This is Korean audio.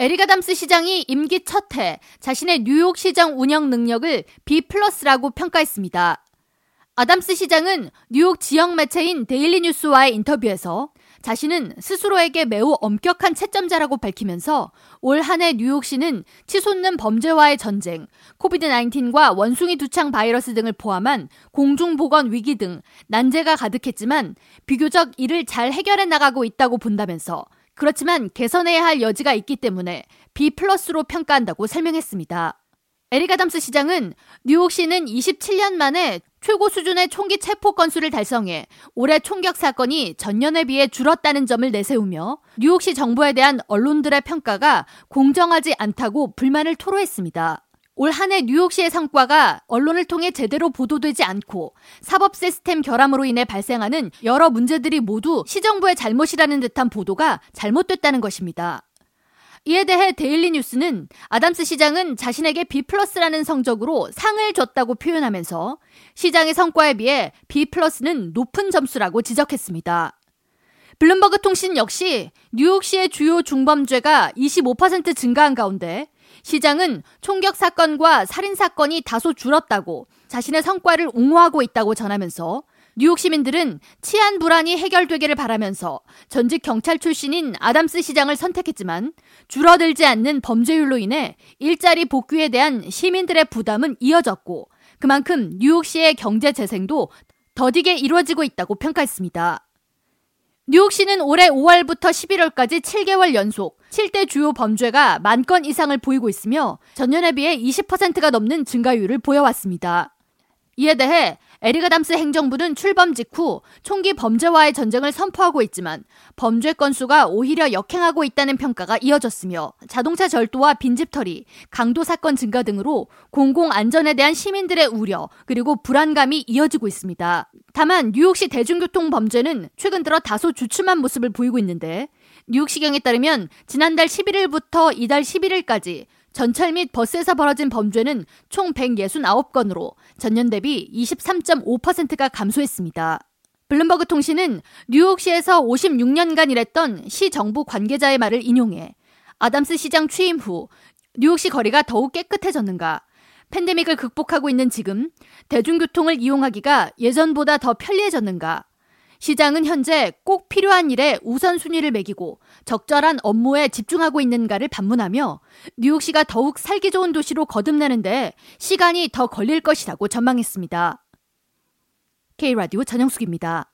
에릭 아담스 시장이 임기 첫 해 자신의 뉴욕 시장 운영 능력을 B 플러스라고 평가했습니다. 아담스 시장은 뉴욕 지역 매체인 데일리 뉴스와의 인터뷰에서 자신은 스스로에게 매우 엄격한 채점자라고 밝히면서 올 한 해 뉴욕시는 치솟는 범죄와의 전쟁, 코비드-19과 원숭이 두창 바이러스 등을 포함한 공중보건 위기 등 난제가 가득했지만 비교적 이를 잘 해결해 나가고 있다고 본다면서 그렇지만 개선해야 할 여지가 있기 때문에 B 플러스로 평가한다고 설명했습니다. 에릭 아담스 시장은 뉴욕시는 27년 만에 최고 수준의 총기 체포 건수를 달성해 올해 총격 사건이 전년에 비해 줄었다는 점을 내세우며 뉴욕시 정부에 대한 언론들의 평가가 공정하지 않다고 불만을 토로했습니다. 올 한 해 뉴욕시의 성과가 언론을 통해 제대로 보도되지 않고 사법 시스템 결함으로 인해 발생하는 여러 문제들이 모두 시정부의 잘못이라는 듯한 보도가 잘못됐다는 것입니다. 이에 대해 데일리 뉴스는 아담스 시장은 자신에게 B 플러스라는 성적으로 상을 줬다고 표현하면서 시장의 성과에 비해 B 플러스는 높은 점수라고 지적했습니다. 블룸버그 통신 역시 뉴욕시의 주요 중범죄가 25% 증가한 가운데 시장은 총격 사건과 살인 사건이 다소 줄었다고 자신의 성과를 옹호하고 있다고 전하면서 뉴욕 시민들은 치안 불안이 해결되기를 바라면서 전직 경찰 출신인 아담스 시장을 선택했지만 줄어들지 않는 범죄율로 인해 일자리 복귀에 대한 시민들의 부담은 이어졌고 그만큼 뉴욕시의 경제 재생도 더디게 이루어지고 있다고 평가했습니다. 뉴욕시는 올해 5월부터 11월까지 7개월 연속 7대 주요 범죄가 만 건 이상을 보이고 있으며 전년에 비해 20%가 넘는 증가율을 보여왔습니다. 이에 대해 에리가담스 행정부는 출범 직후 총기 범죄와의 전쟁을 선포하고 있지만 범죄 건수가 오히려 역행하고 있다는 평가가 이어졌으며 자동차 절도와 빈집털이, 강도 사건 증가 등으로 공공 안전에 대한 시민들의 우려 그리고 불안감이 이어지고 있습니다. 다만 뉴욕시 대중교통 범죄는 최근 들어 다소 주춤한 모습을 보이고 있는데 뉴욕시경에 따르면 지난달 11일부터 이달 11일까지 전철 및 버스에서 벌어진 범죄는 총 169건으로 전년 대비 23.5%가 감소했습니다. 블룸버그 통신은 뉴욕시에서 56년간 일했던 시 정부 관계자의 말을 인용해 아담스 시장 취임 후 뉴욕시 거리가 더욱 깨끗해졌는가, 팬데믹을 극복하고 있는 지금 대중교통을 이용하기가 예전보다 더 편리해졌는가, 시장은 현재 꼭 필요한 일에 우선순위를 매기고 적절한 업무에 집중하고 있는가를 반문하며 뉴욕시가 더욱 살기 좋은 도시로 거듭나는데 시간이 더 걸릴 것이라고 전망했습니다. K라디오 전영숙입니다.